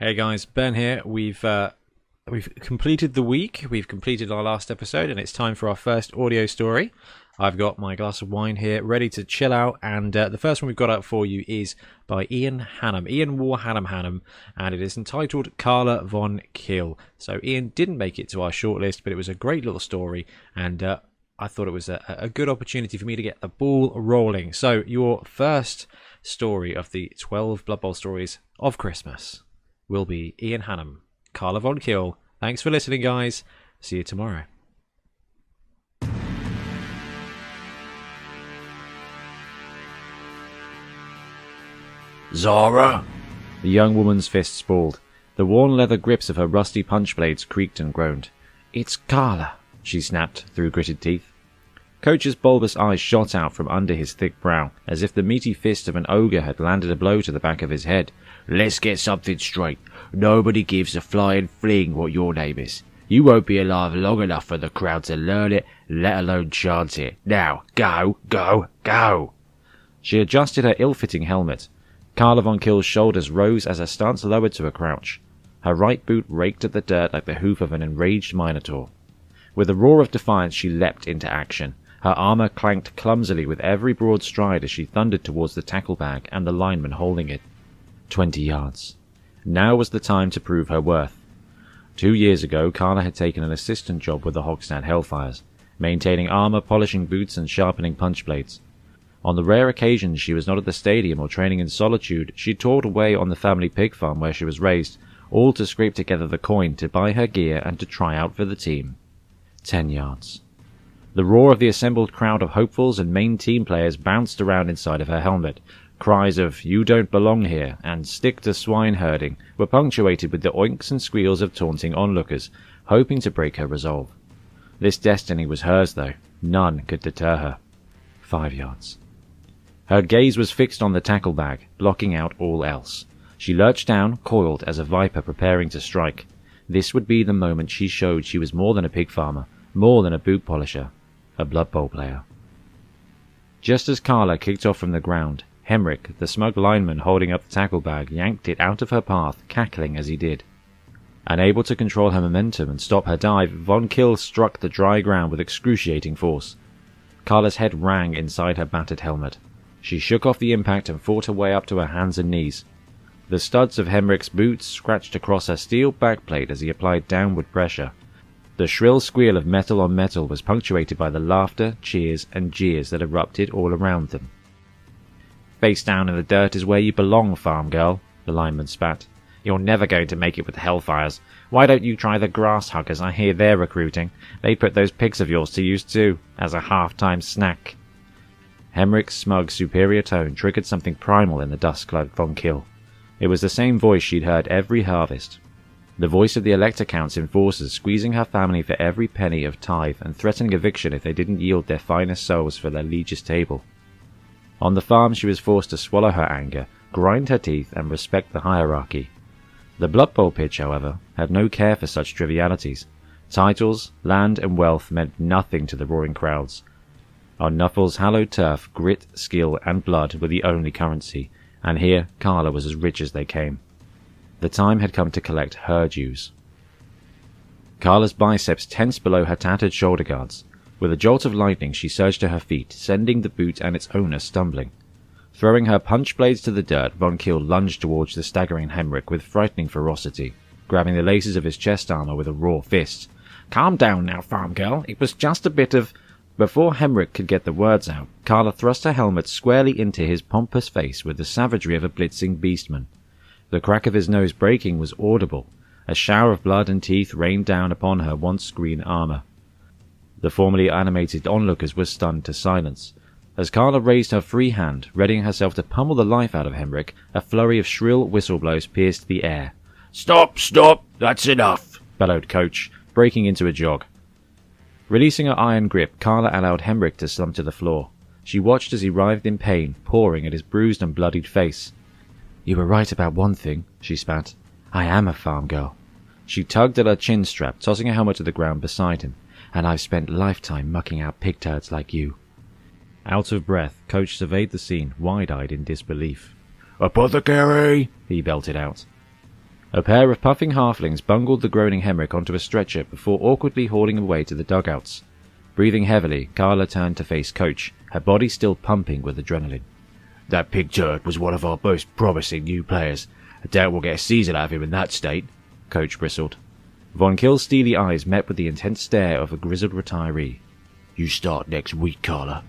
Hey guys, Ben here. We've uh, we've completed the week. We've completed our last episode, and it's time for our first audio story. I've got my glass of wine here, ready to chill out. And uh, the first one we've got out for you is by Ian Hannam, Ian War Hannam Hannam, and it is entitled Karla von Kill. So Ian didn't make it to our shortlist, but it was a great little story, and uh, I thought it was a, a good opportunity for me to get the ball rolling. So your first story of the 12 Blood Bowl stories of Christmas will be Ian Hannam, Karla Von Kill. Thanks for listening, guys. See you tomorrow. Zara? The young woman's fist sprawled. The worn leather grips of her rusty punch blades creaked and groaned. It's Karla, she snapped through gritted teeth. Coach's bulbous eyes shot out from under his thick brow, as if the meaty fist of an ogre had landed a blow to the back of his head. Let's get something straight. Nobody gives a flying fling what your name is. You won't be alive long enough for the crowd to learn it, let alone chant it. Now, go, go, go! She adjusted her ill-fitting helmet. Karla von Kill's shoulders rose as her stance lowered to a crouch. Her right boot raked at the dirt like the hoof of an enraged minotaur. With a roar of defiance, she leapt into action. Her armor clanked clumsily with every broad stride as she thundered towards the tackle bag and the lineman holding it. Twenty yards. Now was the time to prove her worth. Two years ago, Karla had taken an assistant job with the Hogstad Hellfires, maintaining armor, polishing boots, and sharpening punch blades. On the rare occasions she was not at the stadium or training in solitude, she toured away on the family pig farm where she was raised, all to scrape together the coin to buy her gear and to try out for the team. Ten yards. The roar of the assembled crowd of hopefuls and main team players bounced around inside of her helmet. Cries of "You don't belong here" and "Stick to swine herding" were punctuated with the oinks and squeals of taunting onlookers, hoping to break her resolve. This destiny was hers, though. None could deter her. Five yards. Her gaze was fixed on the tackle bag, blocking out all else. She lurched down, coiled as a viper preparing to strike. This would be the moment she showed she was more than a pig farmer, more than a boot polisher, a Blood Bowl player. Just as Karla kicked off from the ground, Hemric, the smug lineman holding up the tackle bag, yanked it out of her path, cackling as he did. Unable to control her momentum and stop her dive, Von Kill struck the dry ground with excruciating force. Karla's head rang inside her battered helmet. She shook off the impact and fought her way up to her hands and knees. The studs of Hemric's boots scratched across her steel backplate as he applied downward pressure. The shrill squeal of metal on metal was punctuated by the laughter, cheers, and jeers that erupted all around them. Face down in the dirt is where you belong, farm girl, the lineman spat. You're never going to make it with the Hellfires. Why don't you try the grass huggers? I hear they're recruiting. They put those pigs of yours to use too, as a half-time snack. Hemric's smug, superior tone triggered something primal in the dust-cloaked Von Kill. It was the same voice she'd heard every harvest. The voice of the Elector Count's enforcers squeezing her family for every penny of tithe and threatening eviction if they didn't yield their finest souls for their liege's table. On the farm she was forced to swallow her anger, grind her teeth, and respect the hierarchy. The Blood Bowl pitch, however, had no care for such trivialities. Titles, land, and wealth meant nothing to the roaring crowds. On Nuffle's hallowed turf, grit, skill, and blood were the only currency, and here Karla was as rich as they came. The time had come to collect her dues. Karla's biceps tensed below her tattered shoulder guards. With a jolt of lightning, she surged to her feet, sending the boot and its owner stumbling. Throwing her punch blades to the dirt, Von Kill lunged towards the staggering Hemrick with frightening ferocity, grabbing the laces of his chest armor with a raw fist. Calm down now, farm girl. It was just a bit of. Before Hemrick could get the words out, Karla thrust her helmet squarely into his pompous face with the savagery of a blitzing beastman. The crack of his nose breaking was audible. A shower of blood and teeth rained down upon her once green armor. The formerly animated onlookers were stunned to silence. As Karla raised her free hand, readying herself to pummel the life out of Hemric, a flurry of shrill whistle blows pierced the air. Stop, stop, that's enough, bellowed Coach, breaking into a jog. Releasing her iron grip, Karla allowed Hemric to slump to the floor. She watched as he writhed in pain, pawing at his bruised and bloodied face. You were right about one thing, she spat. I am a farm girl. She tugged at her chin strap, tossing her helmet to the ground beside him. And I've spent lifetime mucking out pig turds like you. Out of breath, Coach surveyed the scene, wide-eyed in disbelief. Apothecary! he belted out. A pair of puffing halflings bungled the groaning Hemrick onto a stretcher before awkwardly hauling him away to the dugouts. Breathing heavily, Karla turned to face Coach, her body still pumping with adrenaline. That pig turd was one of our most promising new players. I doubt we'll get a season out of him in that state. Coach bristled. Von Kill's steely eyes met with the intense stare of a grizzled retiree. You start next week, Karla.